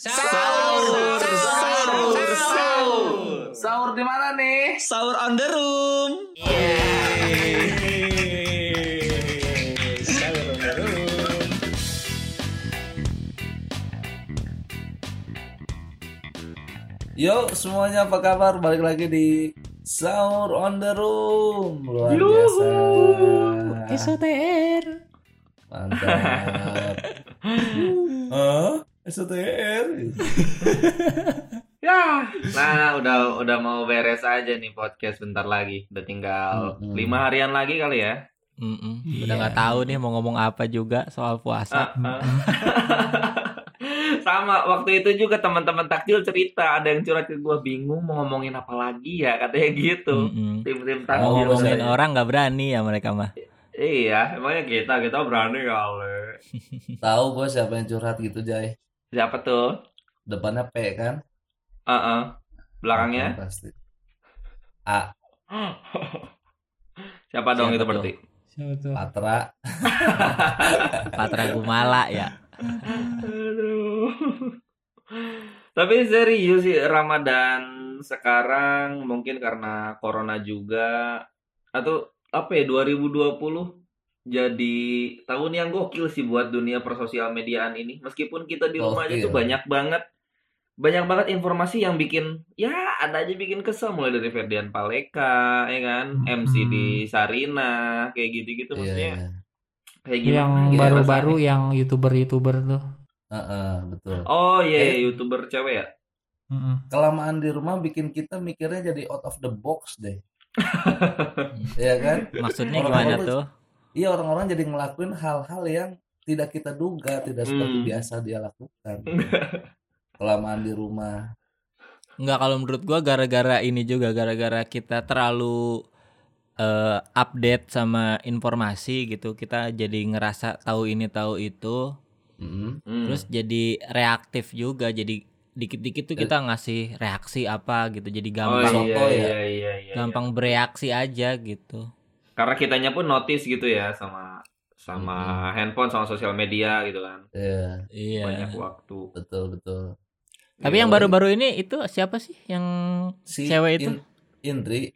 Sahur, sahur, sahur. Sahur di mana nih? Sahur on the room. Sahur on the room. Yuk semuanya apa kabar? Balik lagi di Sahur on the Room. Luar biasa. SOTR. Mantap. Hah? SOTR. Ya, nah udah udah mau beres aja nih podcast bentar lagi. Udah tinggal Mm-mm. lima harian lagi kali ya. Iya. Udah nggak tahu nih mau ngomong apa juga soal puasa. Ah, ah. Sama waktu itu juga teman-teman takjil cerita ada yang curhat ke gua bingung mau ngomongin apa lagi ya katanya gitu. Mm-mm. Tim-tim Mau takjil. ngomongin katanya. orang nggak berani ya mereka mah. Iya, emangnya kita kita berani kali. Tahu gue siapa yang curhat gitu, Jay? Siapa tuh? Depannya P kan? Heeh. Belakangnya Pasti. A. siapa dong Siapa itu tuh? berarti? Siapa tuh? Patra. Patra Gumala ya. Aduh. Tapi serius sih Ramadan sekarang mungkin karena corona juga atau apa ya 2020 jadi tahun yang gokil sih buat dunia persosial mediaan ini. Meskipun kita di rumah aja Gokil. tuh banyak banget banyak banget informasi yang bikin ya ada aja bikin kesel mulai dari Ferdian Paleka ya kan MC di Sarina kayak gitu-gitu Iya, maksudnya iya. kayak gimana yang gitu baru-baru rasanya. yang youtuber-youtuber tuh. Heeh, betul. Oh iya Eh. youtuber cewek ya. Kelamaan di rumah bikin kita mikirnya jadi out of the box deh. Iya kan? Maksudnya gimana tuh? Iya orang-orang jadi ngelakuin hal-hal yang tidak kita duga, tidak seperti Hmm. biasa dia lakukan. Kelamaan di rumah. Enggak kalau menurut gua gara-gara ini juga gara-gara kita terlalu eh, update sama informasi gitu. Kita jadi ngerasa tahu ini tahu itu. Mm-mm. Hmm. Terus jadi reaktif juga. Jadi dikit-dikit tuh kita ngasih reaksi apa gitu. Jadi oh gampang iya, soto ya. iya iya iya gampang bereaksi aja gitu. Karena kitanya pun notice gitu ya sama sama handphone sama sosial media gitu kan Iya, Iya. banyak waktu betul betul. Tapi yang baru-baru ini itu siapa sih yang Si Cewek itu? In- Indri,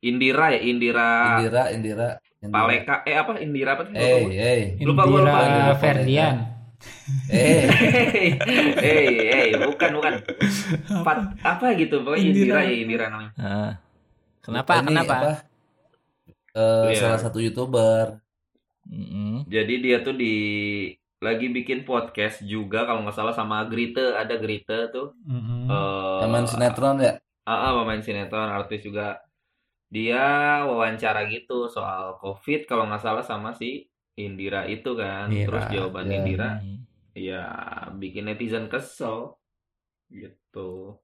Indira ya Indira, Indira, Indira, Indira. Paleka eh apa Indira apa sih Eh, eh, Lupa gua, lupa. Indira Lupa. Ferdian. eh. Hei, hei, bukan, bukan. Pat, apa gitu, pokoknya Indira, Indira. ya Indira namanya. Heeh. Kenapa? Ini Kenapa? apa? Eh, Iya. Salah satu youtuber. Mm-mm. Jadi dia tuh di lagi bikin podcast juga kalau nggak salah sama Grite, ada Grite tuh. Mm-mm. Eh, Teman sinetron ya? Ah, ah, pemain sinetron, artis juga. Dia wawancara gitu soal COVID kalau nggak salah sama si Indira itu kan. Indira, Terus jawaban ya. Indira, ya bikin netizen kesel. Gitu.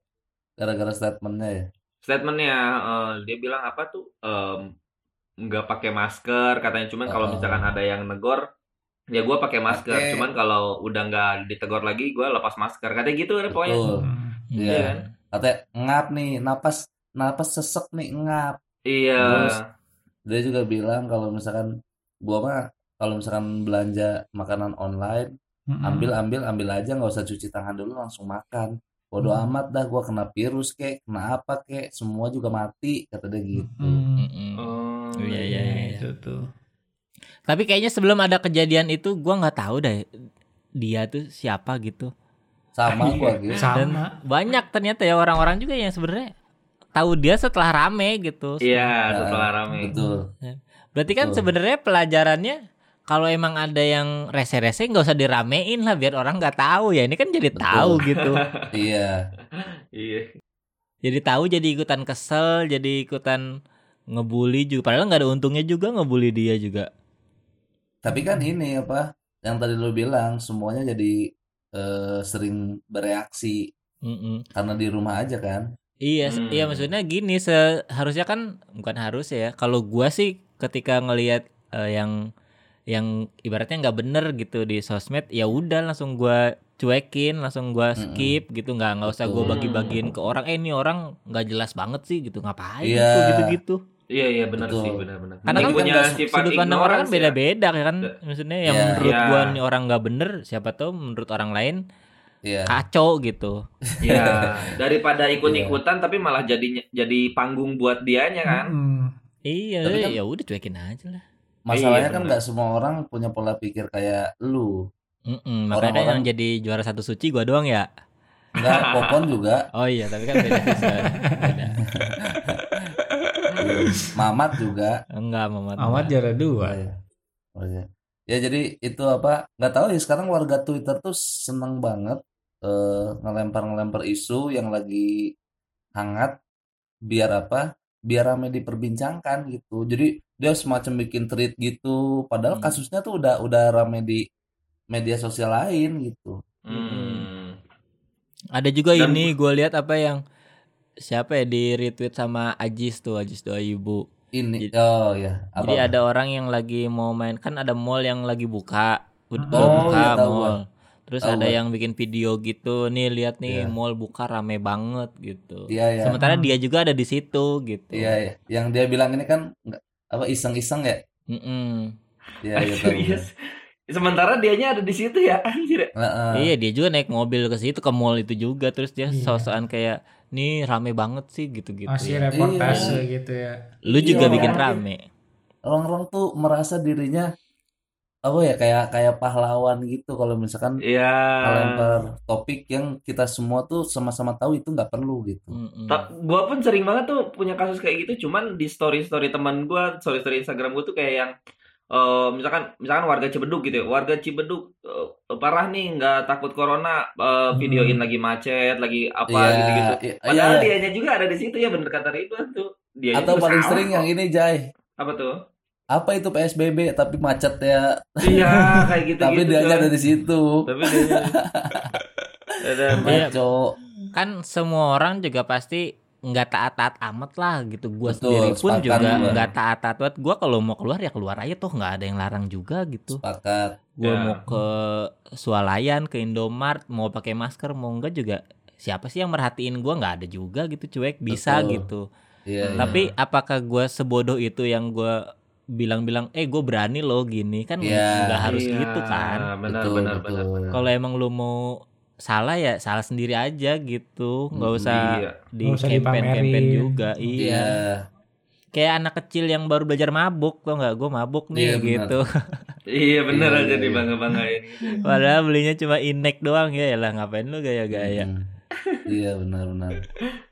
Gara-gara statementnya ya. Statementnya eh, dia bilang apa tuh? Em, nggak pakai masker katanya cuman kalau misalkan ada yang negor ya gua pakai masker Pakai. cuman kalau udah nggak ditegur lagi gua lepas masker katanya gitu kan pokoknya Betul. Mm. Iya. kan? Katanya ngap nih, napas napas sesek nih ngap. iya Terus dia juga bilang kalau misalkan gua mah kalau misalkan belanja makanan online Mm-mm. ambil ambil ambil aja nggak usah cuci tangan dulu langsung makan bodo Hmm. amat dah gua kena virus kek kena apa kek semua juga mati kata dia gitu Mm. Mm-mm. Oh, Iya, iya, iya. Itu tuh. Tapi kayaknya sebelum ada kejadian itu gua nggak tahu deh dia tuh siapa gitu. sama gua gitu Dan Sama. banyak ternyata ya orang-orang juga yang sebenarnya tahu dia setelah rame gitu. Iya, Nah, setelah rame. betul Berarti kan sebenarnya pelajarannya kalau emang ada yang rese-rese nggak usah diramein lah biar orang nggak tahu ya. Ini kan jadi Betul. tahu gitu. iya Iya. jadi tahu jadi ikutan kesel, jadi ikutan ngebully juga. Padahal nggak ada untungnya juga ngebully dia juga. tapi kan ini apa yang tadi lu bilang semuanya jadi eh, sering bereaksi Mm-mm. karena di rumah aja kan Iya, Hmm. iya maksudnya gini, seharusnya kan bukan harus ya. Kalau gua sih ketika ngelihat eh, yang yang ibaratnya nggak bener gitu di sosmed, ya udah langsung gua cuekin, langsung gua Mm-mm. skip gitu, nggak nggak usah gua bagi-bagiin ke orang. Eh ini orang nggak jelas banget sih gitu, ngapain Iya. gitu gitu-gitu. Iya iya benar Betul. sih benar-benar. Karena kan punya sifat Sudut pandang orang kan ya. beda-beda kan. Maksudnya yang Iya. menurut Iya. gua nih orang nggak bener, siapa tahu menurut orang lain Iya. kacau gitu. Ya, daripada ikut-ikutan tapi malah jadi jadi panggung buat dianya kan. Mm-mm. Iya, Tapi kan- ya udah cuekin aja lah. Masalahnya Iya, kan nggak semua orang punya pola pikir kayak lu. Mm-mm, makanya Orang-orang- yang jadi juara satu suci gua doang ya. Enggak, Popon juga, Oh iya, tapi kan beda. Beda. Mamat juga. Enggak, Mamat. Amat enggak. juara dua. iya. Oh iya. Ya jadi itu apa? Nggak tahu ya sekarang warga Twitter tuh seneng banget eh, ngelempar-ngelempar isu yang lagi hangat biar apa? Biar rame diperbincangkan gitu. Jadi dia semacam bikin tweet gitu. Padahal Hmm. kasusnya tuh udah udah rame di media sosial lain gitu. Hmm. Ada juga Dan- ini gue lihat apa yang siapa ya di retweet sama Ajis tuh, Ajis doa ibu. Ini Jadi- oh ya, apa? Jadi ada orang yang lagi mau main kan ada mall yang lagi buka, udah Oh, buka tahu mall. Terus Tahu ada gua. yang bikin video gitu, nih lihat nih Iya. mall buka rame banget gitu. Iya ya. Sementara dia juga ada di situ gitu. Iya ya. Yang dia bilang ini kan apa iseng-iseng ya? Mm-mm. Iya ya tahu. Serius. Sementara dianya ada di situ ya, anjir. Heeh. Iya dia juga naik mobil ke situ ke mall itu juga terus dia Iya. sosokan kayak nih rame banget sih gitu-gitu. Masih ya. reportase gitu ya. Lu juga Iya. bikin rame. orang-orang tuh merasa dirinya apa ya kayak kayak pahlawan gitu kalau misalkan Iya. melempar topik yang kita semua tuh sama-sama tahu itu nggak perlu gitu. Mm-mm. Ta- gua pun sering banget tuh punya kasus kayak gitu cuman di story story teman gua story story Instagram gua tuh kayak yang eh, misalkan misalkan warga Cibeduk gitu ya. Warga Cibeduk eh, parah nih nggak takut corona eh, videoin lagi macet lagi apa Iya, gitu gitu iya, padahal iya. dianya juga ada di situ ya bener kata Ridwan tuh. Dia Atau paling sering yang ini Jai. apa tuh? Apa itu PSBB tapi macet ya, iya kayak gitu tapi gitu dia ada di situ. tapi dia ada Iya. Kan semua orang juga pasti nggak taat-taat amat lah gitu gua Betul, sendiri pun juga nggak taat-taat banget gua kalau mau keluar ya keluar aja tuh nggak ada yang larang juga gitu Sepakat. gua Ya. mau ke swalayan ke Indomart mau pakai masker mau enggak juga siapa sih yang merhatiin gua nggak ada juga gitu cuek bisa Betul. gitu Iya. iya. tapi apakah gua sebodoh itu yang gua bilang-bilang eh gue berani loh gini kan Iya. nggak harus Iya, gitu kan benar Betul, benar betul. benar benar kalau emang lu mau salah ya salah sendiri aja gitu nggak Mm, usah iya di campaign campaign juga iya Iya. kayak anak kecil yang baru belajar mabuk tau nggak gue mabuk nih Iya, benar. gitu iya bener Iya, aja iya. dibangga banggain gitu padahal belinya cuma inek doang ya lah ngapain lu gaya-gaya Hmm. Iya benar-benar.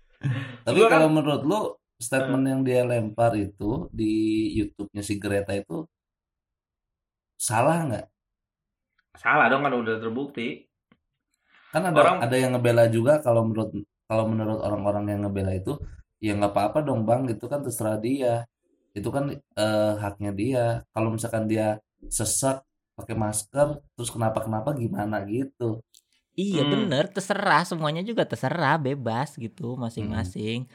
Tapi Gua kan- kalau menurut lu statement yang dia lempar itu di YouTube-nya si Greta itu salah nggak? salah dong kan udah terbukti Kan ada Orang- ada yang ngebela juga kalau menurut kalau menurut orang-orang yang ngebela itu ya nggak apa-apa dong bang itu kan terserah dia itu kan eh, haknya dia kalau misalkan dia sesak pakai masker terus kenapa kenapa gimana gitu iya Hmm. bener terserah semuanya juga terserah bebas gitu masing-masing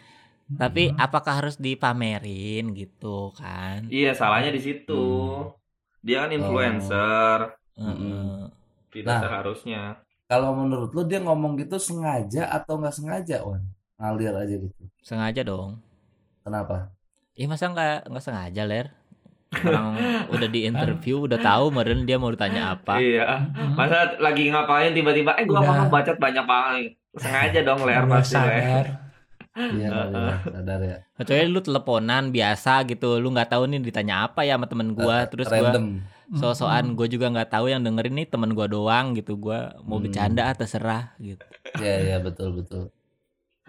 tapi Hmm. apakah harus dipamerin gitu kan Iya, salahnya di situ. Hmm. Dia kan influencer, Heeh. tidak Nah. seharusnya. Kalau menurut lu dia ngomong gitu sengaja atau nggak sengaja Wan ngalir aja gitu. Sengaja dong. Kenapa? Ih masa nggak nggak sengaja ler? Orang udah di interview udah tahu meren dia mau ditanya apa. Iya. Masa lagi ngapain tiba-tiba eh gua mau ngebacot banyak banget. Sengaja dong ler pasti ler. iya sadar ya. Kecuali lu teleponan biasa gitu lu nggak tahu nih ditanya apa ya sama temen gua terus gua so-soan gue juga nggak tahu yang dengerin nih temen gua doang gitu gua mau Hmm. bercanda ah, terserah gitu Iya iya betul betul.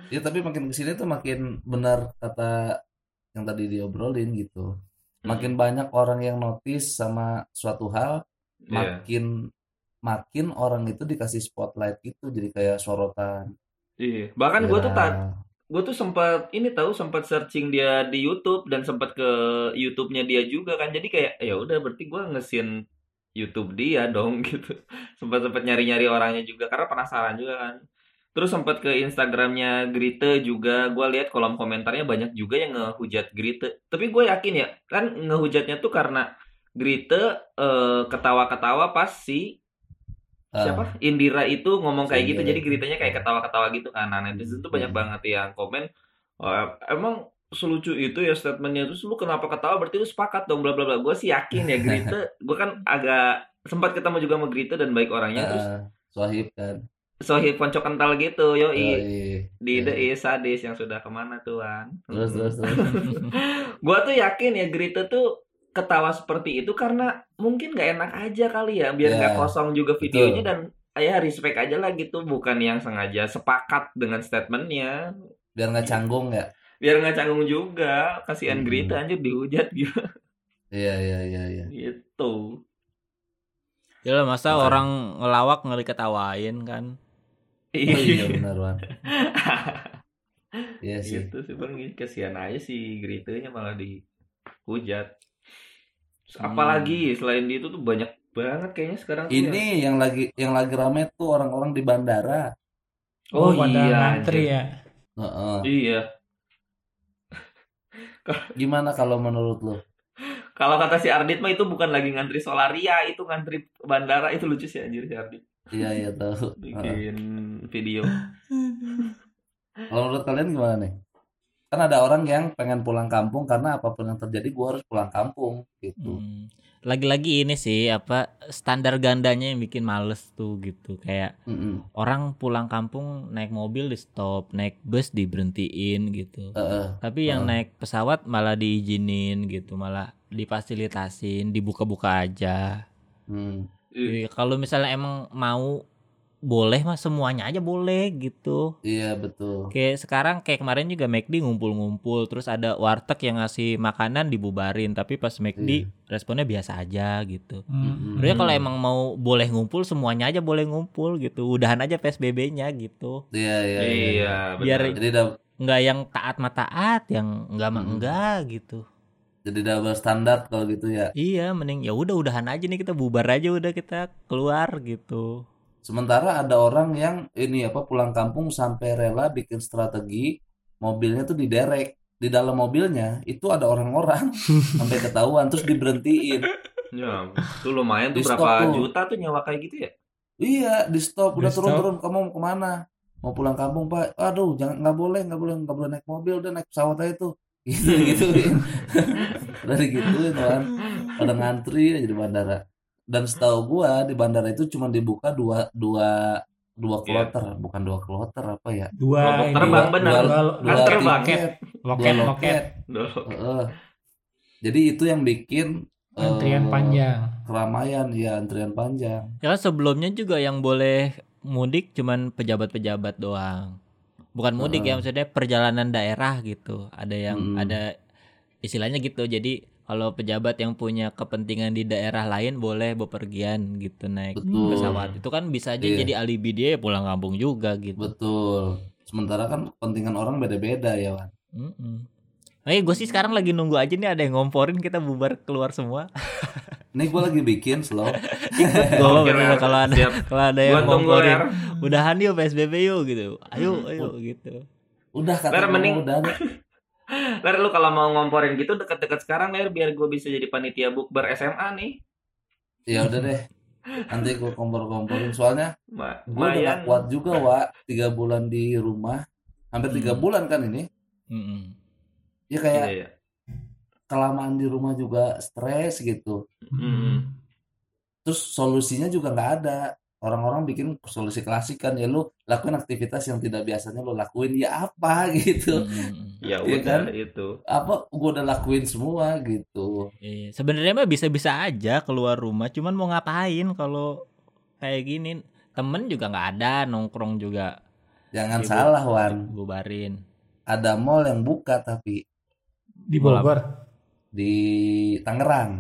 Ya tapi makin ke sini tuh makin benar kata yang tadi diobrolin gitu. Makin banyak orang yang notice sama suatu hal, Iya. makin makin orang itu dikasih spotlight gitu jadi kayak sorotan. Iya. Bahkan gua tuh Viral. Gue tuh sempat ini tahu sempat searching dia di YouTube dan sempat ke YouTube-nya dia juga kan. Jadi kayak ya udah berarti gua ngesin YouTube dia dong gitu. Sempat sempat nyari-nyari orangnya juga karena penasaran juga kan. Terus sempat ke Instagramnya Grite juga. Gua lihat kolom komentarnya banyak juga yang ngehujat Grite. Tapi gue yakin ya kan ngehujatnya tuh karena Grite eh, ketawa-ketawa pas si siapa Indira itu ngomong kayak gitu Indira jadi itu. geritanya kayak ketawa-ketawa gitu kan nah netizen tuh banyak Hmm. banget yang komen "Oh, emang selucu itu ya statementnya terus lu kenapa ketawa berarti lu sepakat dong bla bla bla gue sih yakin ya Grita gue kan agak sempat ketemu juga sama Grita dan baik orangnya terus ah, Swahib kan. sohib ponco kental gitu, yoi. Yoi. Di Iya. The Is sadis yang sudah ke mana tuan? Terus terus terus. Gua tuh yakin ya Grita tuh ketawa seperti itu karena mungkin nggak enak aja kali ya biar nggak kosong juga videonya betul. dan ya respect aja lah gitu bukan yang sengaja sepakat dengan statementnya Biar nggak canggung ya. biar nggak canggung juga kasihan Hmm. Grita anjir dihujat gitu Iya iya iya iya. gitu Ya lah, masa Makanya. orang ngelawak nggak diketawain kan? Oh iya benar Wan. Iya sih. gitu sih bang kasihan aja sih Gritanya malah dihujat Terus Hmm. apalagi selain itu tuh banyak banget kayaknya sekarang tuh yang- Ini yang lagi yang lagi rame tuh orang-orang di bandara. oh, pada iya anjir. ya. Heeh. iya Gimana kalau menurut lo? Kalau kata si Ardit mah itu bukan lagi ngantri Solaria, itu ngantri bandara itu lucu sih anjir si Ardit Iya iya tahu. Bikin video. Kalau menurut kalian gimana nih? Kan ada orang yang pengen pulang kampung karena apa pun yang terjadi gua harus pulang kampung gitu. Hmm. Lagi-lagi ini sih apa standar gandanya yang bikin males tuh gitu kayak Mm-mm. orang pulang kampung naik mobil di stop, naik bus diberhentiin gitu. Heeh. Tapi yang Heeh. naik pesawat malah diizinin gitu, malah difasilitasin, dibuka-buka aja. Hmm. Iya, Kalau misalnya emang mau boleh mah semuanya aja boleh gitu. Iya betul. Kayak sekarang kayak kemarin juga McD ngumpul-ngumpul terus ada warteg yang ngasih makanan dibubarin tapi pas McD responnya biasa aja gitu. Hmm. Sebenarnya kalau emang mau boleh ngumpul semuanya aja boleh ngumpul gitu. Udahan aja PSBB-nya gitu. Iya iya iya. Iya, Biar benar. Jadi Nggak yang taat mah taat, yang enggak mah Mm-mm. enggak gitu. jadi double standar kalau gitu ya. Iya, mending ya udah udahan aja nih kita bubar aja udah kita keluar gitu. Sementara ada orang yang ini apa pulang kampung sampai rela bikin strategi mobilnya tuh diderek. Di dalam mobilnya itu ada orang-orang sampai ketahuan terus diberhentiin. Ya, itu lumayan tuh Di berapa tuh. juta tuh nyawa kayak gitu ya? Iya, di stop udah turun-turun kamu mau ke mana? Mau pulang kampung pak? Aduh, jangan nggak boleh nggak boleh nggak boleh naik mobil udah naik pesawat aja tuh. Gitu gituin. udah digituin kan. Pada ngantri aja di bandara. Dan setahu gua di bandara itu cuma dibuka dua dua dua Iya. kloter, bukan dua kloter apa ya? Dua terbang, dua- benar. dua- Dua, dua Kan terbang. tiket, dua loket loket loket. Heeh. Jadi itu yang bikin antrian eh, panjang. keramaian ya antrian panjang. Ya kan sebelumnya juga yang boleh mudik cuman pejabat-pejabat doang. Bukan mudik ya Heeh. maksudnya perjalanan daerah gitu. Ada yang Mm-mm. ada istilahnya gitu. Jadi kalau pejabat yang punya kepentingan di daerah lain boleh bepergian gitu naik Betul. pesawat. Itu kan bisa aja Iya. jadi alibi dia ya pulang kampung juga gitu. Betul. Sementara kan kepentingan orang beda-beda ya, Wan. Mm-mm. Eh gue sih sekarang lagi nunggu aja nih ada yang ngomporin kita bubar keluar semua. Ini gue lagi bikin slow. Gue bener kalau ada Siap. kalau ada Gua yang tunggu ngomporin udahan yuk PSBB yuk gitu. Ayo ayo gitu. Udah kata Ler, gua mending- udah. Ler lu kalau mau ngomporin gitu deket-deket sekarang Ler biar gue bisa jadi panitia bukber SMA nih. Ya udah deh. Nanti gue kompor-komporin soalnya Ma- gue udah gak kuat juga, Wak. Tiga bulan di rumah. Hampir tiga Hmm. bulan kan ini. Mm-mm. Ya kayak Iya, iya. kelamaan di rumah juga stres gitu. Mm. Terus solusinya juga nggak ada. Orang-orang bikin solusi klasik kan ya lu lakuin aktivitas yang tidak biasanya lu lakuin ya apa gitu. Mm-mm. Ya Iya udah kan? itu. Apa gue udah lakuin semua gitu. Iya, sebenarnya mah bisa-bisa aja keluar rumah, cuman mau ngapain kalau kayak gini? Temen juga nggak ada, nongkrong juga Jangan Ibu. salah Wan. bubarin. Ada mall yang buka tapi Di Bogor. di Tangerang.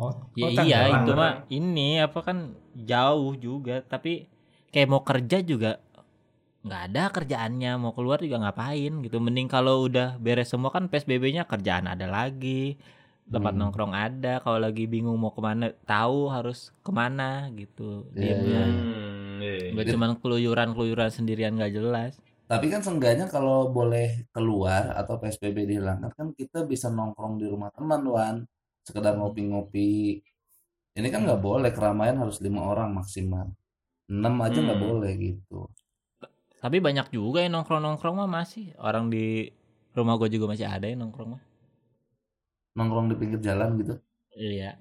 Oh, Ya oh, iya, Tangerang. itu mah ini apa kan jauh juga, tapi kayak mau kerja juga nggak ada kerjaannya, mau keluar juga ngapain gitu. Mending kalau udah beres semua kan PSBB-nya kerjaan ada lagi, tempat Hmm. nongkrong ada. Kalau lagi bingung mau ke mana, tahu harus ke mana gitu. Iya, Diemnya. iya. Hmm, iya. Gak cuman keluyuran-keluyuran sendirian gak jelas. Tapi kan seenggaknya kalau boleh keluar atau PSBB dihilangkan kan kita bisa nongkrong di rumah teman Wan. Sekedar ngopi-ngopi. Ini kan nggak boleh keramaian harus lima orang maksimal. Enam aja nggak Hmm. boleh gitu. Tapi banyak juga yang nongkrong-nongkrong mah masih. Orang di rumah gue juga masih ada yang nongkrong mah. Nongkrong di pinggir jalan gitu. Iya.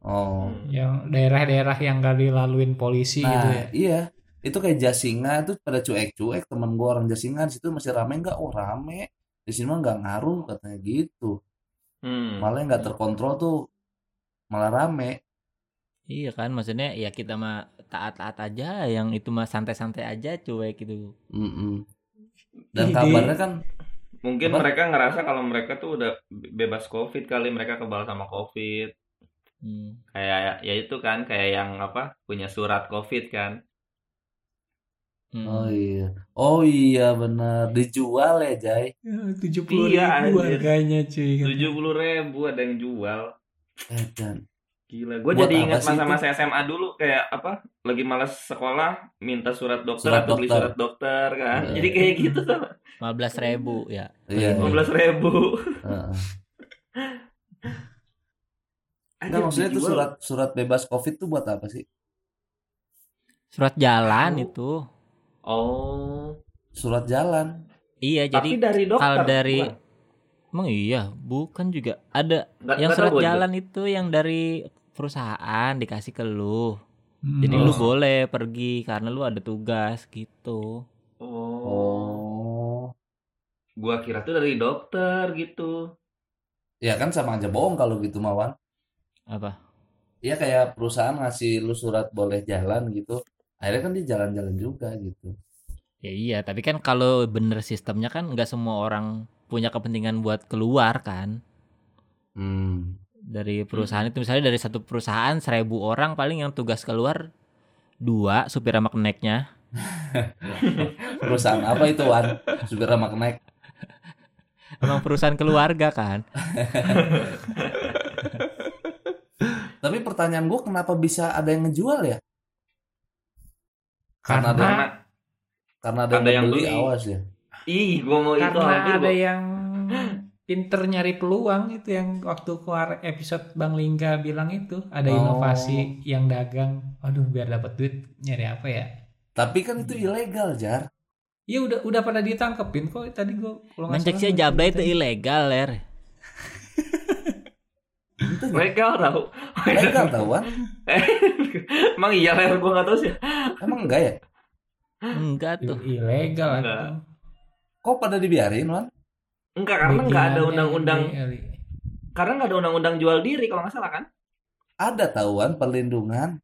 Oh. Hmm. Yang daerah-daerah yang gak dilaluin polisi gitu Nah, ya. iya. itu kayak Jasinga itu pada cuek-cuek temen gua orang Jasinga di situ masih rame nggak oh rame di sini mah nggak ngaruh katanya gitu Hmm. malah nggak terkontrol tuh malah rame Iya kan, maksudnya ya kita mah taat-taat aja, yang itu mah santai-santai aja cuek gitu. Mm-mm. dan Ide. kabarnya kan Mungkin Apa? mereka ngerasa kalau mereka tuh udah be- bebas COVID kali, mereka kebal sama COVID. Hmm. Kayak ya itu kan, kayak yang apa punya surat COVID kan. Hmm. oh iya oh iya benar dijual ya Jay Tujuh puluh Iya, ribu harganya cuy. Tujuh puluh ribu ada yang jual. Eh dan Gila, gue jadi ingat masa-masa SMA dulu kayak apa? Lagi malas sekolah, minta surat dokter Surat atau beli dokter. surat dokter kan. Iya. Jadi kayak gitu sama. 15 ribu ya. iya Lima belas ribu. Heeh. Nggak, maksudnya itu surat surat bebas covid tuh buat apa sih Surat jalan Tahu. itu. Oh, surat jalan Iya, tapi jadi dari dokter. kalau dari bukan? Emang iya, bukan juga ada Nggak- yang tahu surat gua juga. jalan itu yang dari perusahaan dikasih ke lu. Hmm. Jadi Oh. lu boleh pergi karena lu ada tugas gitu. Oh, oh gua kira tuh dari dokter gitu. ya kan sama aja bohong kalau gitu mawan Apa? Iya kayak perusahaan ngasih lu surat boleh jalan gitu akhirnya kan dia jalan-jalan juga gitu Ya iya, tapi kan kalau bener sistemnya kan nggak semua orang punya kepentingan buat keluar kan. Hmm. dari perusahaan itu misalnya dari satu perusahaan seribu orang paling yang tugas keluar dua supir sama keneknya. Perusahaan apa itu Wan? Supir sama kenek. Emang perusahaan keluarga kan. Tapi pertanyaan gua kenapa bisa ada yang ngejual ya? Karena ada Karena karena ada, ada yang yang beli beli. awas ya ih, gua mau itu Karena hampir ada gua- yang pinter nyari peluang itu yang waktu keluar episode Bang Lingga bilang itu ada Oh. inovasi yang dagang. Aduh biar dapat duit nyari apa ya? tapi kan itu ilegal jar Ya udah udah pada ditangkepin kok tadi gua kalau salah jabla itu ilegal ler itu legal tau. legal tau Wan Emang iya ler gua nggak tahu sih. emang enggak ya enggak tuh ilegal Enggak. Kok pada dibiarin Wan? Enggak karena nggak ada undang-undang. Karena nggak ada undang-undang jual diri kalau nggak salah kan? ada tahuan perlindungan.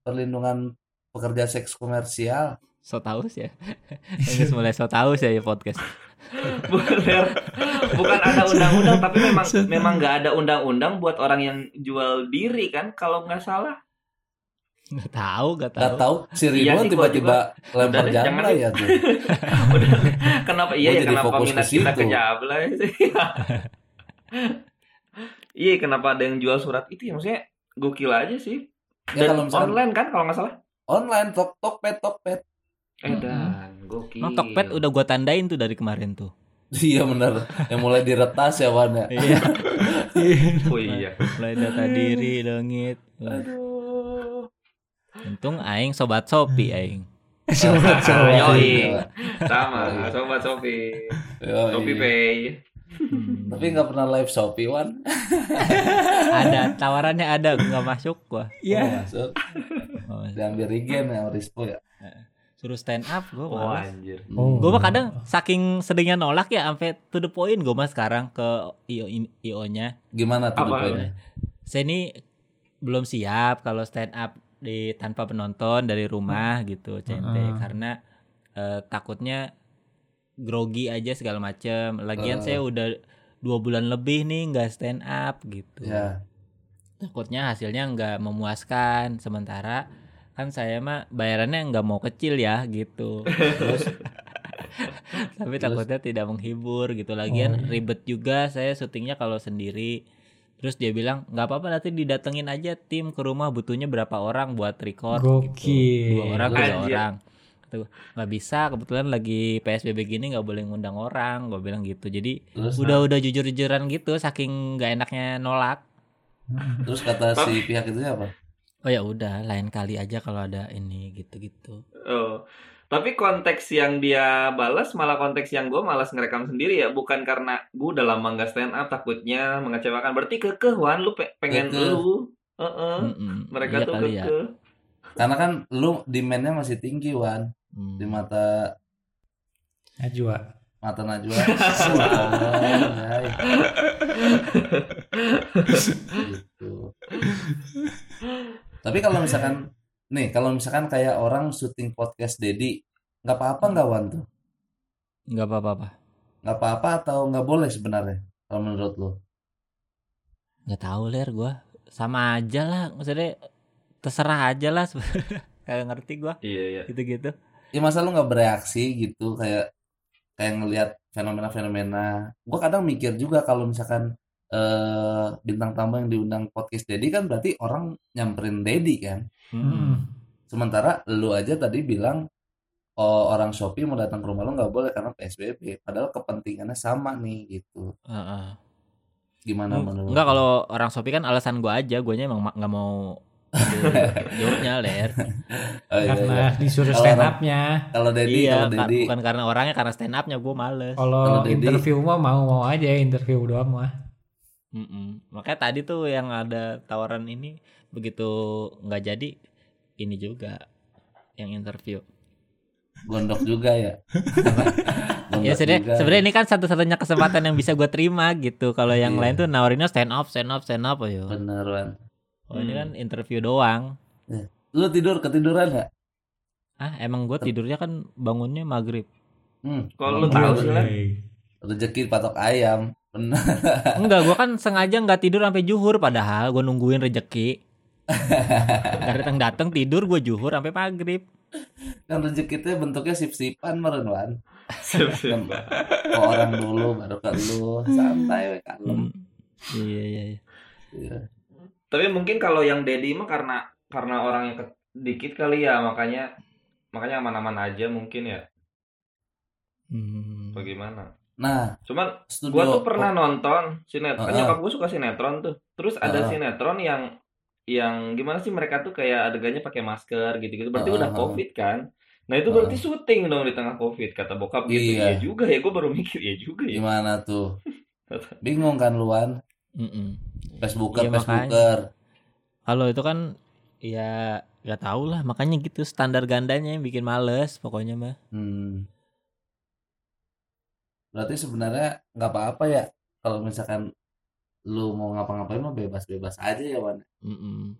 Perlindungan pekerja seks komersial. So tahu sih ya? Yang mulai so tahu sih ya podcast. Bukan Ler. bukan ada undang-undang tapi memang memang nggak ada undang-undang buat orang yang jual diri kan? Kalau nggak salah. Nggak tahu nggak tahu Gak tahu si Iya Ridwan sih, gua tiba-tiba lempar Udah deh, jangan jambla ya tuh. Udah, kenapa iya ya jadi kenapa fokus ke minat kita situ. ke Jabla sih? Iya kenapa ada yang jual surat itu ya maksudnya gokil aja sih. Ya, Dan kalau misalkan- online kan kalau nggak salah. Online tok Tokped Tokped. Eh dan gokil. Emang Tokped udah gua tandain tuh dari kemarin tuh Iya bener Yang mulai diretas ya Wan ya. iya Oh iya. mulai data diri dongit Aduh. Untung aing sobat sopi aing Sobat, sobat. yoi. Iya. Sama sobat. Yoi. Sofi Pay. Hmm. Tapi nggak pernah live Shopee Wan. ada tawarannya ada nggak masuk gua Iya. masuk. Oh, Diambil regen ya Rispo ya. suruh stand up gua Oh malas. anjir. Oh. Gue mah kadang saking sedihnya nolak ya sampai to the point gue mah sekarang ke IO IO nya. Gimana tuh Apa? poinnya? Saya ini belum siap kalau stand up di tanpa penonton dari rumah gitu CNT Heeh. karena eh, takutnya grogi aja segala macem. Lagian Heeh. saya udah dua bulan lebih nih nggak stand up gitu. Ya. Takutnya hasilnya nggak memuaskan. Sementara kan saya mah bayarannya nggak mau kecil ya gitu. Terus tapi takutnya tidak menghibur gitu lagian Oh, iya. ribet juga saya syutingnya kalau sendiri terus dia bilang nggak apa-apa nanti didatengin aja tim ke rumah butuhnya berapa orang buat record Gokil. gitu dua orang tiga Anjir. orang Kata gua, nggak bisa kebetulan lagi psbb gini nggak boleh ngundang orang gue bilang gitu jadi Terus udah udah jujur jujuran gitu saking nggak enaknya nolak terus kata si pihak itu apa? oh ya udah lain kali aja kalau ada ini gitu gitu Oh. Tapi konteks yang dia balas malah konteks yang gue malas ngerekam sendiri ya, bukan karena gue udah lama nggak stand up takutnya mengecewakan. Berarti kekeh Wan, lu pe- pengen Kekeh. lu. Heeh. Mm-mm. Mereka Iya tuh ya. kekeh. Karena kan lu demand-nya masih tinggi Wan Hmm. di mata Najwa. mata Najwa. Gitu. Tapi kalau misalkan nih, kalau misalkan kayak orang syuting podcast Dedi, nggak apa-apa nggak Wan tuh? nggak apa-apa Nggak apa-apa atau nggak boleh sebenarnya kalau menurut lu? nggak tahu ler gua sama aja lah maksudnya terserah aja lah sebenarnya. kayak ngerti gua Iya iya. gitu-gitu Ya masa lu nggak bereaksi gitu kayak kayak ngelihat fenomena-fenomena. Gua kadang mikir juga kalau misalkan eh bintang tamu yang diundang podcast Dedi kan berarti orang nyamperin Dedi kan. Hmm. Sementara lu aja tadi bilang oh, orang Shopee mau datang ke rumah lu nggak boleh karena PSBB. Padahal kepentingannya sama nih gitu. Heeh. Gimana menurut? Enggak kalau orang Shopee kan alasan gua aja, guanya emang ma- nggak mau jawabnya ler. Oh, iya, Karena iya. disuruh stand up-nya. Kalau Dedi, iya, kalau ka- Dedi, bukan karena orangnya karena stand up-nya gua males. Kalau interview mah mau-mau aja interview doang mah. Mm-mm. Makanya tadi tuh yang ada tawaran ini begitu nggak jadi ini juga yang interview. gondok juga ya. Gondok Ya sebenarnya juga. sebenarnya ini kan satu-satunya kesempatan yang bisa gue terima gitu. Kalau yang Iya. lain tuh nawarinnya stand up, stand up, stand up ayo. Bener Wan. Oh ini Hmm. kan interview doang. Lu tidur ketiduran nggak? Ah emang gue tidurnya kan bangunnya maghrib. Hmm. Kalau lu tahu sih, rezeki patok ayam. Bener. Enggak, gue kan sengaja nggak tidur sampai juhur padahal gue nungguin rejeki. Datang datang tidur gue juhur sampai maghrib. kan rezeki itu bentuknya sip-sipan meren Wan. Sip, orang dulu baru ke lu santai we kalem. Hmm. Iya iya. iya. Iya. Tapi mungkin kalau yang Dedi mah karena karena orangnya ke- dikit kali ya makanya makanya aman-aman aja mungkin ya. Hmm. Bagaimana? Nah, Cuman studio gua tuh pernah nonton sinetron. Kan Heeh. nyokap gua suka sinetron tuh. Terus ada Heeh. sinetron yang yang gimana sih mereka tuh kayak adegannya pakai masker gitu-gitu. Berarti Heeh, udah covid kan? Nah itu berarti syuting dong di tengah covid kata bokap gitu. Iya. Iya juga ya. Gua baru mikir ya juga ya. gimana tuh? Bingung kan luan? Mm-mm. Facebooker, Iya, makanya. Facebooker. Kalau itu kan ya nggak tahu lah makanya gitu standar gandanya yang bikin males pokoknya mah. Hmm. Berarti sebenarnya nggak apa-apa ya kalau misalkan lu mau ngapa-ngapain mah bebas-bebas aja ya Wan. Mm-mm.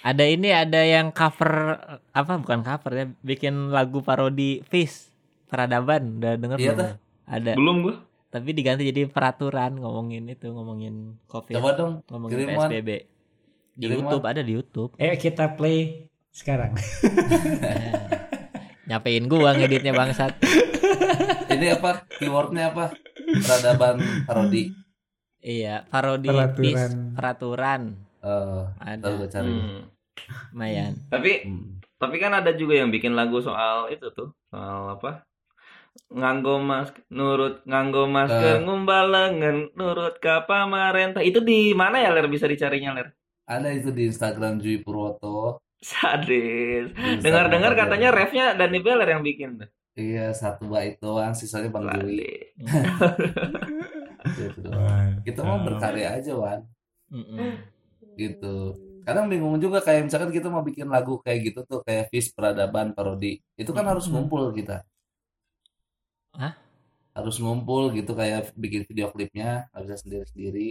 Ada ini ada yang cover apa bukan cover ya bikin lagu parodi Fish peradaban udah denger Iya belum? tuh. Ada Belum gua. tapi diganti jadi peraturan ngomongin itu ngomongin covid Coba dong ngomongin kirim. PSBB di Kirim, YouTube ada di YouTube Eh kita play sekarang. nyapain gua ngeditnya bangsat Ini apa? Keywordnya apa? Peradaban parodi. iya parodi Peraturan. Fish peraturan Eh, ada gue cari. Hmm. lumayan Tapi Hmm. Tapi kan ada juga yang bikin lagu soal itu tuh, soal apa? Nganggo masker, nurut nganggo masker, Eh. ngumbal lengan, nurut ka pamarentah. Itu di mana ya, Ler? Bisa dicarinya, Ler? Ada itu di Instagram Jui Purwoto. Sadis. Dengar-dengar Pak katanya refnya Dani Beller yang bikin tuh. Iya satu bait doang, sisanya Bang Jui. Sadis. Gitu. Kita mau berkarya aja Wan. Mm-mm. gitu kadang bingung juga kayak misalkan kita mau bikin lagu kayak gitu tuh kayak Fish peradaban parodi itu kan harus Hmm. ngumpul kita Hah? harus ngumpul gitu kayak bikin video klipnya nggak bisa sendiri sendiri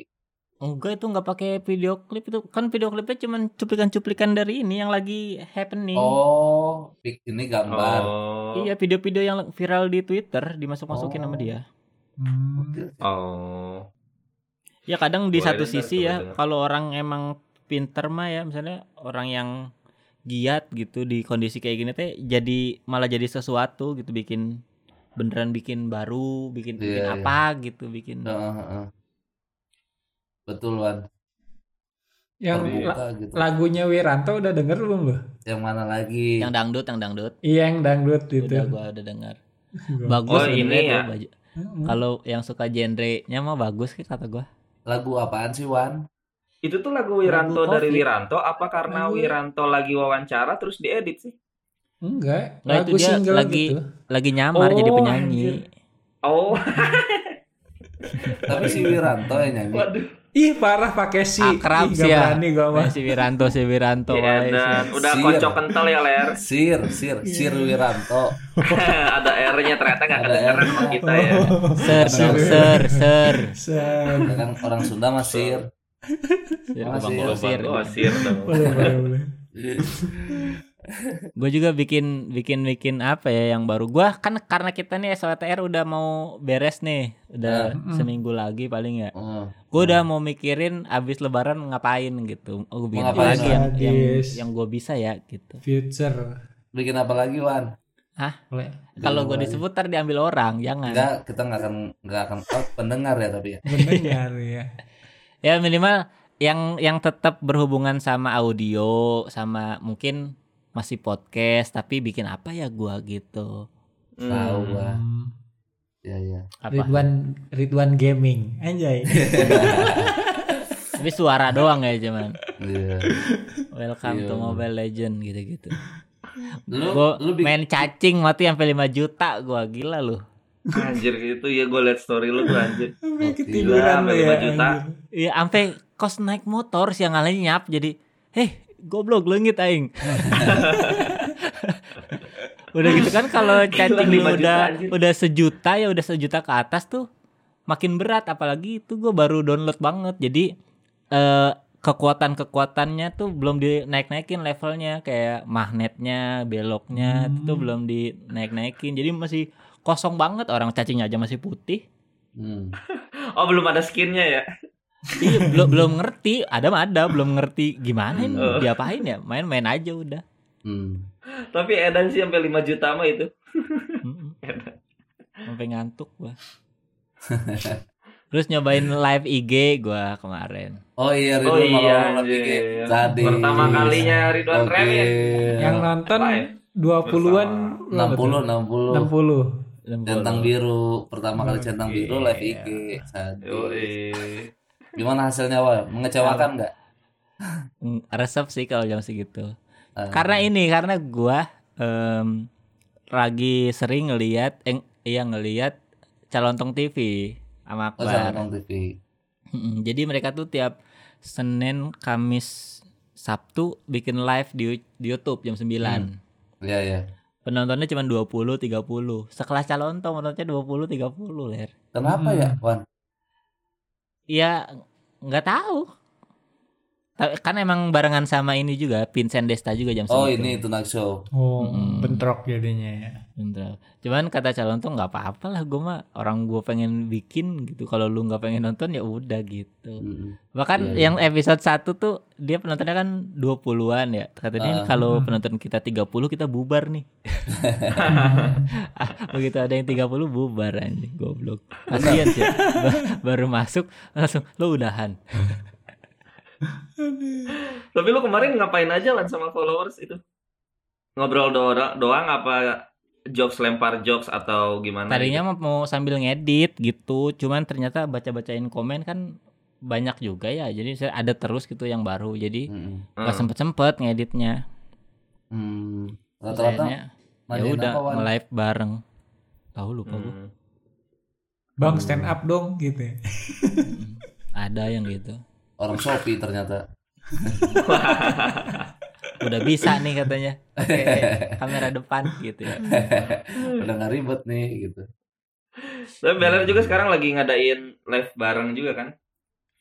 Enggak itu nggak pakai video klip itu kan video klipnya cuman cuplikan-cuplikan dari ini yang lagi happening. oh pik- ini gambar Oh. Iya video-video yang viral di Twitter dimasuk-masukin Oh. sama dia. Hmm. Oh. Ya kadang di Boleh satu dengar, sisi ya kalau orang emang pinter mah ya misalnya orang yang giat gitu di kondisi kayak gini teh jadi malah jadi sesuatu gitu bikin beneran bikin baru bikin bikin Iya, iya. apa gitu bikin Heeh, heeh. Betul Wan Yang terbuka la- gitu lagunya Wiranto udah denger belum lo? yang mana lagi yang dangdut yang dangdut Iya yang dangdut gitu. udah gua udah dengar bagus Oh, ini ya. baju. Hmm. kalau yang suka genrenya mah bagus sih kata gua lagu apaan sih Wan Itu tuh lagu Wiranto Lagu dari Covid. Wiranto apa karena Lagu- Wiranto lagi wawancara terus diedit sih? Enggak, Nggak, itu lagu dia single lagi- gitu. lagi nyamar jadi Oh, penyanyi anjir. Oh, tapi si Wiranto yang nyanyi waduh. Ih parah pakai si. Akrab Ih, sih gak ya. berani gua mah. Si Wiranto, si Wiranto. Iya, wae dan sih. udah Sir. kocok kental ya ler. Sir, Sir, Sir Wiranto. ada R-nya ternyata nggak Ada kedengeran R-nya. sama kita ya. Dong, ser, ser. Set. Ya kan orang Sunda mah Sir. Sir. Bang Sir. Oh, sir dong. Boleh, boleh, boleh. Gue juga bikin bikin bikin apa ya yang baru. Gua kan karena kita nih SOTR udah mau beres nih, udah Hmm. seminggu lagi paling ya. Oh. Gue udah mau mikirin abis Lebaran ngapain gitu. Oh, gue bikin Mau apa ngapain, lagi yang yang, yang gue bisa ya gitu. Future. Bikin apa lagi, Wan? Boleh. Kalau gue disebut ntar diambil orang, jangan. Enggak, kita nggak akan nggak akan oh, pendengar ya tapi ya. Mendengar ya. Ya minimal yang yang tetap berhubungan sama audio, sama mungkin masih podcast tapi bikin apa ya gua gitu. Tahu Hmm. gua. Hmm. Ya ya. Apa? Ridwan Ridwan Gaming. Anjay. Tapi suara doang ya cuman. Iya. Welcome Iya. to Mobile Legend gitu-gitu. Lu Gua lu main cacing mati sampai 5 juta gua gila lu. Anjir gitu ya gue liat story lu tuh anjir. Ketiduran Gila, ya. 5 juta. anjir. Iya sampai kos naik motor siang nyap jadi heh goblok leungit aing. udah gitu kan kalau lu 5 juta, udah udah sejuta ya udah sejuta ke atas tuh makin berat. Apalagi itu gue baru download banget. Jadi eh kekuatan kekuatannya tuh belum dinaik naikin levelnya. Kayak magnetnya beloknya itu tuh belum dinaik naikin jadi masih kosong banget. Orang cacingnya aja masih putih. Hmm. Oh belum ada skinnya ya? Iya belum belum ngerti ada mah ada belum ngerti gimana ini Hmm. diapain ya main-main aja udah Hmm. Tapi Edan sih sampai 5 juta mah itu. Sampai ngantuk gua terus nyobain live IG gua kemarin Oh iya Oh Ridwan iya, lagi anjir. tadi. Pertama kalinya Ridwan. Rem ya. Yang nonton ya? 20-an berapa 60 tuh? 60. 60. Centang biru, pertama kali centang biru live IG. Sadis. Gimana hasilnya, Wal? Mengecewakan nggak? Mm, resep sih kalau jam segitu Ah. karena ini karena gua em, lagi sering ngelihat eh, iya ngelihat calontong TV sama Oh, sama TV. Jadi mereka tuh tiap Senin, Kamis, Sabtu bikin live di, di YouTube jam 9. Iya, iya. Penontonnya cuma 20 30. Sekelas calontong penontonnya 20 30, Ler. Kenapa Hmm. ya, Wan? Iya, nggak tahu. Ta- Kan emang barengan sama ini juga Vincent Desta juga jam Oh, ini Tonight Show. Oh, Mm-mm. bentrok jadinya ya. Bentar. Cuman kata calontong nggak apa-apa lah gue mah orang gue pengen bikin gitu. Kalau lu nggak pengen nonton ya udah gitu. Mm-mm. Bahkan Iya, yang episode 1 tuh dia penontonnya kan 20-an ya. Katanya Ah. kalau penonton kita 30 kita bubar nih. Begitu ada yang 30 bubar anjing goblok. Kasihan sih. Ba- Baru masuk langsung lo udahan. Tapi lu kemarin ngapain aja lan sama followers itu? Ngobrol doang, doang apa jokes lempar jokes atau gimana? Tadinya mau, mau sambil ngedit gitu, cuman ternyata baca-bacain komen kan banyak juga ya. Jadi saya ada terus gitu yang baru. Jadi gitu? nggak sempet-sempet ngeditnya. Hmm. Rata-rata akhirnya ya udah nge-live bareng. Tahu lupa gua. Hmm. Bang Hmm. stand up dong gitu. ya. Ada yang gitu. Orang Shopee ternyata. Udah bisa nih katanya. Pakai kamera depan gitu ya. Udah nggak ribet nih gitu. Tapi Beler juga sekarang lagi ngadain live bareng juga kan?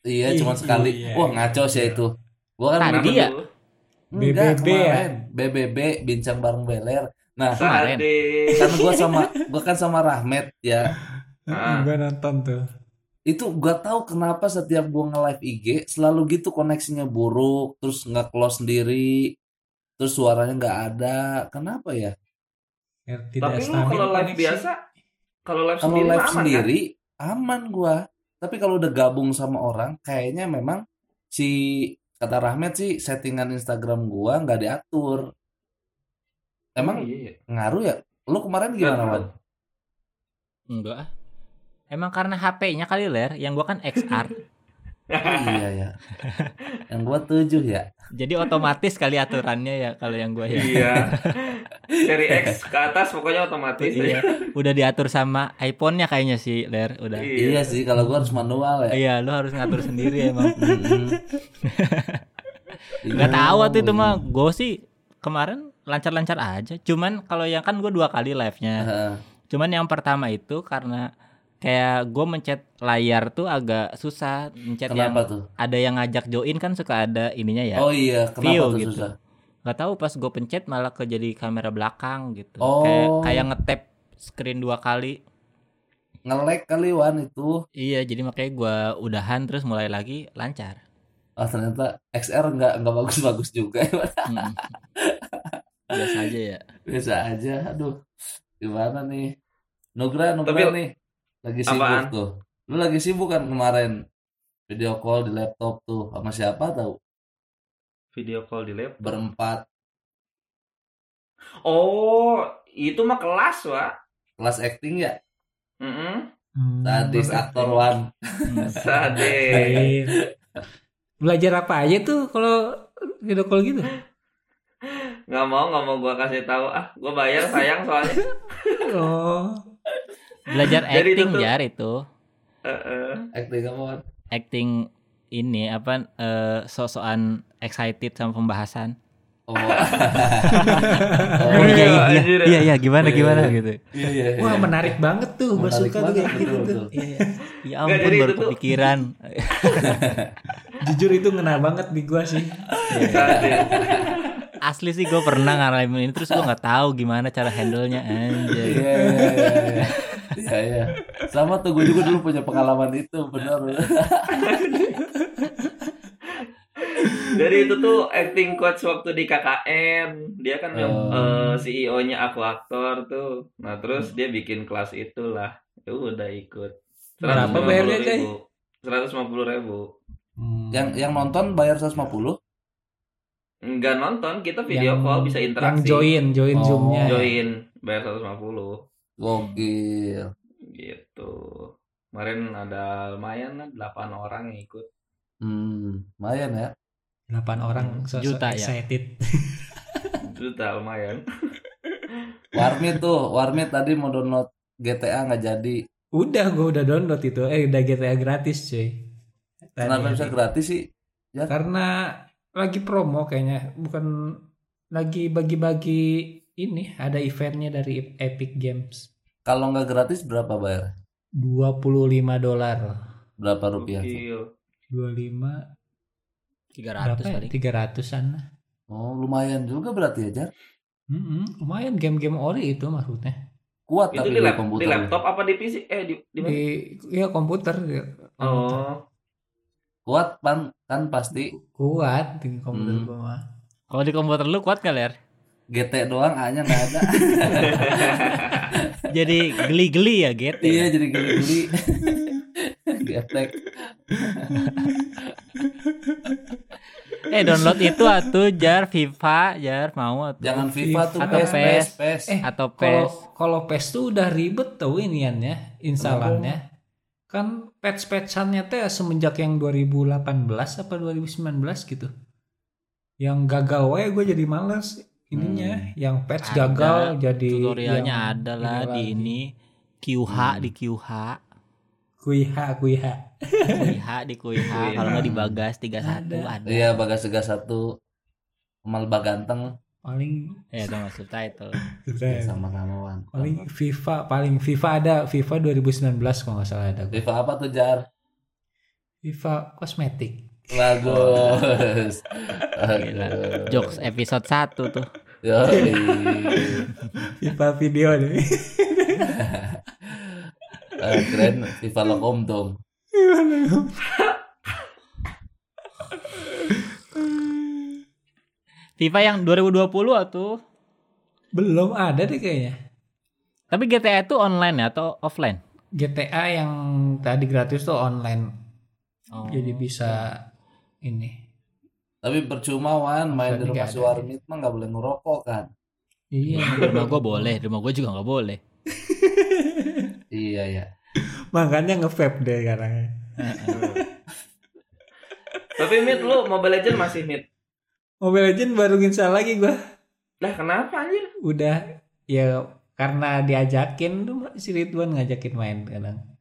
Iya, cuma sekali. iya, Wah, ngaco sih itu. Gua kan Tadi Kenapa ya? Enggak, BBB ya? BBB bincang bareng Beler. Nah, Kemarin. Kan gua sama gua kan sama Rahmat ya. Ah. Gue nonton tuh. Itu gua tahu kenapa setiap gua nge-live IG selalu gitu koneksinya buruk, terus nggak close sendiri, terus suaranya nggak ada. Kenapa ya? Ya, tidak Tapi lu kalau live biasa, kalau live Kalau sendiri live aman sendiri aman gua. Tapi kalau udah gabung sama orang, kayaknya memang si kata Rahmat sih settingan Instagram gua nggak diatur. kan? Emang Iya, iya. ngaruh ya? Lu kemarin gimana, Wan? Enggak. Emang karena HP-nya kali ler, yang gua kan XR. Iya ya. Yang gua tujuh ya. Jadi otomatis kali aturannya ya kalau yang gua ya. Iya. Seri X ke atas pokoknya otomatis. Iya, udah diatur sama iPhone-nya kayaknya sih, Ler, udah. Iya sih kalau gua harus manual ya. Iya, lu harus ngatur sendiri emang. Iya, tahu waktu itu iya. mah gue sih kemarin lancar-lancar aja. Cuman kalau yang kan gue dua kali live-nya. Heeh. Cuman yang pertama itu karena kayak gue mencet layar tuh agak susah mencet yang Kenapa tuh? ada yang ngajak join kan suka ada ininya ya. Oh iya, kenapa View tuh gitu. susah? Nggak tahu pas gue pencet malah ke jadi kamera belakang gitu. Oh. Kayak kayak ngetap screen dua kali. Ngelek kali Wan itu. Iya, jadi makanya gua udahan terus mulai lagi lancar. Ah ternyata XR nggak nggak bagus-bagus juga. Mm. Biasa aja ya. Biasa aja. Aduh, gimana nih? Nugra, Nugra Tapi- nih lagi sibuk Apaan? tuh. Lu lagi sibuk kan kemarin video call di laptop tuh sama siapa tahu? Video call di laptop. Berempat Oh, itu mah kelas, Wak. kelas acting ya. Mm Hmm, Sadis berat. aktor Wan. Sadis. Belajar apa aja tuh kalau video call gitu? Nggak mau, nggak mau gua kasih tahu. Ah, gua bayar sayang soalnya. Oh, Belajar Jadi itu acting tuh- jar itu. Heeh. Acting apa? Acting ini apa eh, sok-sokan excited sama pembahasan. Oh, Oh, oh iya, iya, anjir. iya, iya, gimana, Iya, gimana iya. gitu. iya iya. iya. wah menarik banget tuh. Gue suka tuh banget, kayak gitu betul, tuh. betul. Iya, iya. Ya Nggak, ampun jadi baru itu kepikiran. Jujur itu ngena banget di gua sih. Sadis. Asli sih gue pernah ngalamin ini terus gue nggak tahu gimana cara handle-nya anjir. Iya iya iya. Iya. Iya. Sama tuh gue juga dulu punya pengalaman itu benar. Jadi itu tuh acting coach waktu di KKN. Dia kan yang Oh. eh, CEO-nya aku aktor tuh. Nah, terus dia bikin kelas itulah. Ya udah ikut. Berapa bayarnya, lima puluh ribu. Yang yang nonton bayar 150? Enggak nonton, kita video Yang- call bisa Yang interaksi. join, join Oh. zoomnya. Join bayar 150 Gokil. gitu. Kemarin ada lumayan lah 8 orang yang ikut. Hmm, lumayan ya. 8 orang sosok Juta ya? excited. Juta lumayan. Warmit tuh, Warmit tadi mau download GTA nggak jadi. Udah, gue udah download itu. Eh, udah GTA gratis, cuy. Tadi. Kenapa bisa gratis sih? Karena lagi promo kayaknya, bukan lagi bagi-bagi ini ada eventnya dari Epic Games. Kalau nggak gratis berapa bayar? 25 dolar. Berapa rupiah? Gokil. 25 300 berapa ya? kali. 300-an. Oh, lumayan juga berarti ya, Jar. Mm-mm, lumayan game-game ori itu maksudnya. Kuat Itu tapi di, di lap- komputer. di laptop apa di PC? Eh di di mana? Di ya komputer. komputer. Oh, Kuat pan kan pasti. Kuat di komputer Hmm. gua mah. Kalau di komputer lu kuat kali ya? GT doang A-nya nggak ada. Jadi geli-geli ya GT. iya, jadi geli-geli. Getek. Eh download itu atuh jar FIFA jar mau atuh. Jangan FIFA tuh Atau PES, PES. Eh, atau PES. kalau PES tuh udah ribet tuh iniannya, instalannya. Kan patch-patchannya teh semenjak yang 2018 apa 2019 gitu. Yang gagal wae gue jadi males ininya, yang patch Ada, gagal jadi Tutorialnya yang ada lah di lagi. ini QH Hmm. di QH. Kuiha, kuiha. QH di QH kalau nggak di Bagas 31 Ada. ada. Iya, Bagas Segas satu. Kemal Baganteng Paling Ya itu masuk title. sama-sama Wan. paling FIFA paling FIFA ada FIFA 2019 kalau nggak salah ada. FIFA apa tuh Jar? FIFA kosmetik. Bagus. Gila. Jokes episode 1 tuh. Yoi. FIFA video deh. Eh, keren FIFA Lokom dong. FIFA yang 2020 tuh. Belum ada deh kayaknya. Tapi GTA itu online ya atau offline? GTA yang tadi gratis tuh online. Oh. Jadi bisa ini. Tapi percuma Wan main di rumah si. Warmit mah nggak boleh ngerokok kan? Iya. Di rumah gue boleh, di rumah gue juga nggak boleh. Iya ya. Makanya nge-vape deh sekarang. Tapi Mit lu Mobile Legend masih Mit. Mobile Legend baru install lagi gua. Lah kenapa anjir? Udah ya karena diajakin tuh si Ridwan ngajakin main kadang.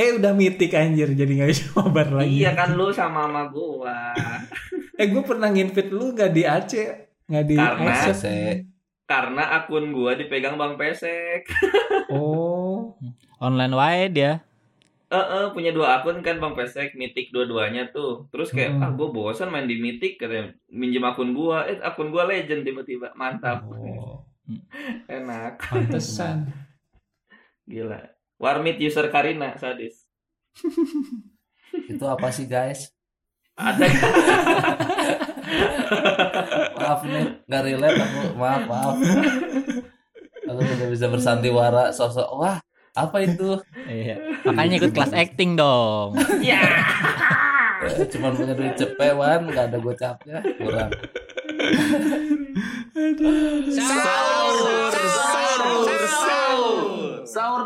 Eh udah mitik anjir jadi nggak bisa mabar lagi. Iya kan lu sama sama gua. Eh gue pernah nginvite lu nggak di Aceh, nggak di Karena-. Aceh. Karena akun gua dipegang Bang Pesek. Oh, Online wae dia. Eh eh, punya dua akun kan Bang Pesek, Mythic dua-duanya tuh. Terus kayak Hmm. ah gua bosan main di Mythic katanya. Minjem akun gua, eh akun gua Legend tiba-tiba. Mantap. oh, Enak. pantesan. Gila. Warmit user Karina sadis. Itu apa sih guys? Ada Maaf nih, nggak relate aku. Maaf, maaf. Aku tidak bisa bersandiwara sosok. Wah, apa itu? Iya. Makanya ikut kelas acting dong. ya. Eh, Cuman punya duit cepewan, nggak ada gocapnya, kurang. Sahur, sahur, sahur. Sahur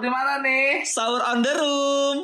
di mana nih? Sahur on the room.